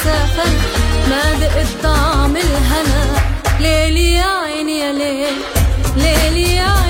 مسافة ما ذقت طعم الهنا. ليلي يا عيني يا ليل ليلي يا عيني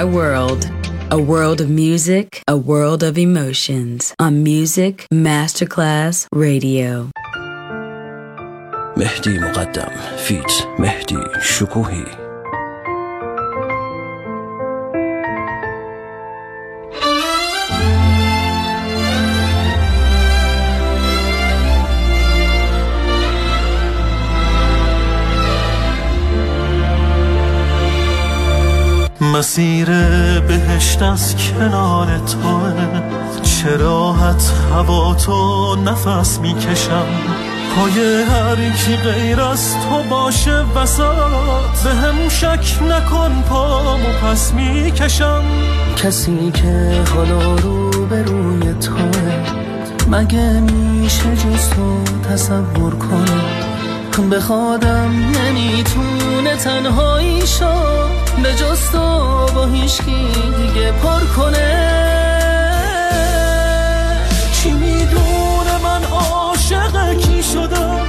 My world. A world of music, a world of emotions. On Music Masterclass Radio. مهدی مقدم فیت مهدی شکوهی مسیر بهشت از کنار توه چه راحت هوا تو نفس می‌کشم. پای هر کی غیر از تو باشه وسط به هم شک نکن پامو پس می‌کشم. کسی که حالا رو به روی توه مگه میشه جز تو تصور کنه بخوادم نمی‌تونه تنهایی شو به جز تو با هیچکی دیگه پر کنه. کی می‌دونه من عاشق کی شدم؟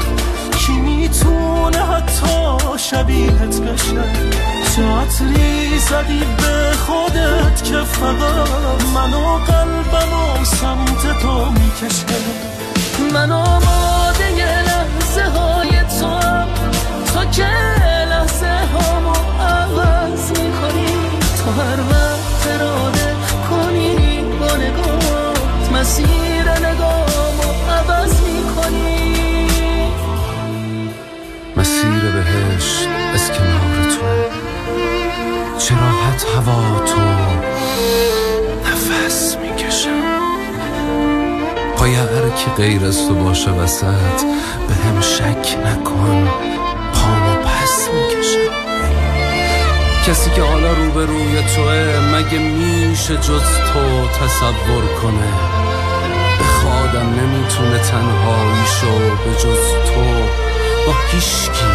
کی می‌تونه حتی شبیهت بشه؟ چه عطری زدی به خودت که فقط منو قلبم و سمت تو می‌کشه؟ من آماده لحظه های تو هم. تا که لحظه مسیر نگامو عوض می‌کنی. مسیر بهشت از کنار تو. چه راحت هوا تو. نفس می‌کشم. پای هر کی غیر از تو باشه وسط به هم شک نکن. پامو پس می‌کشم. کسی که حالا رو به روی توه مگه میشه جز تو تصور کنه؟ خادم نمی‌تونه تنهاییشو به جز تو. با هیچکی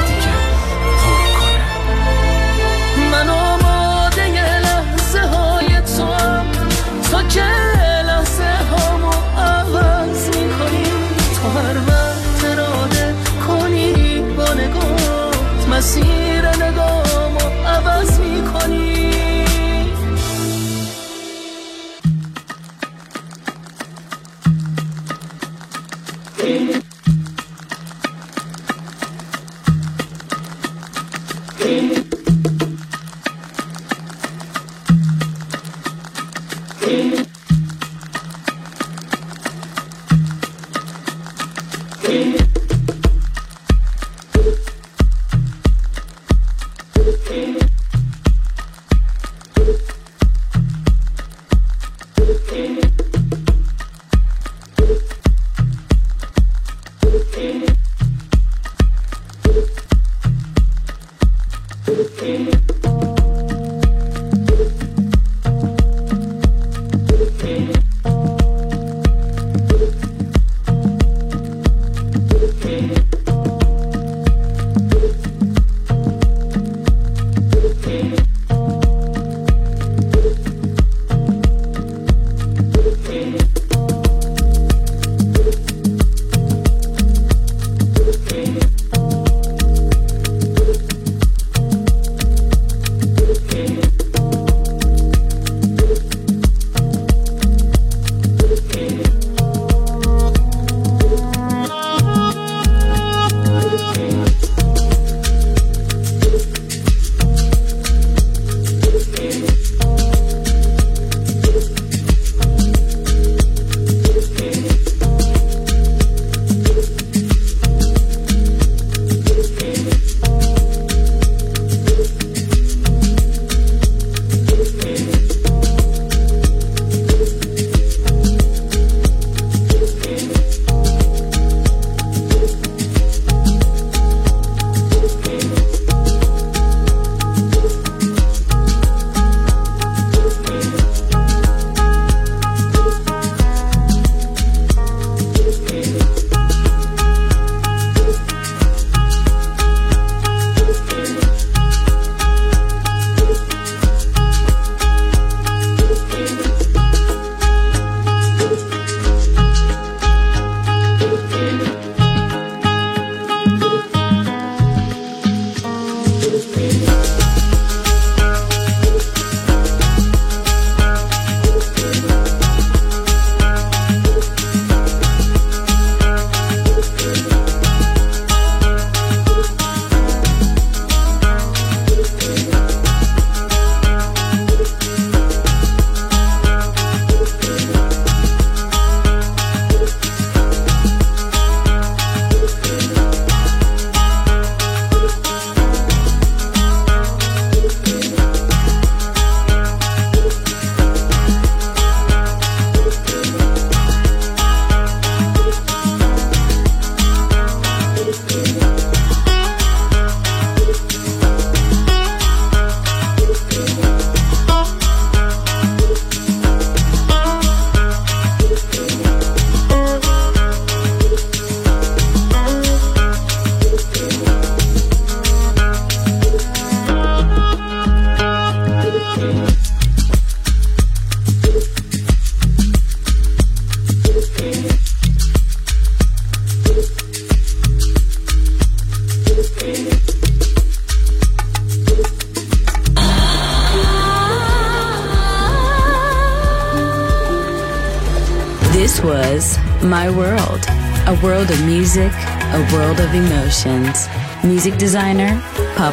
Thank you.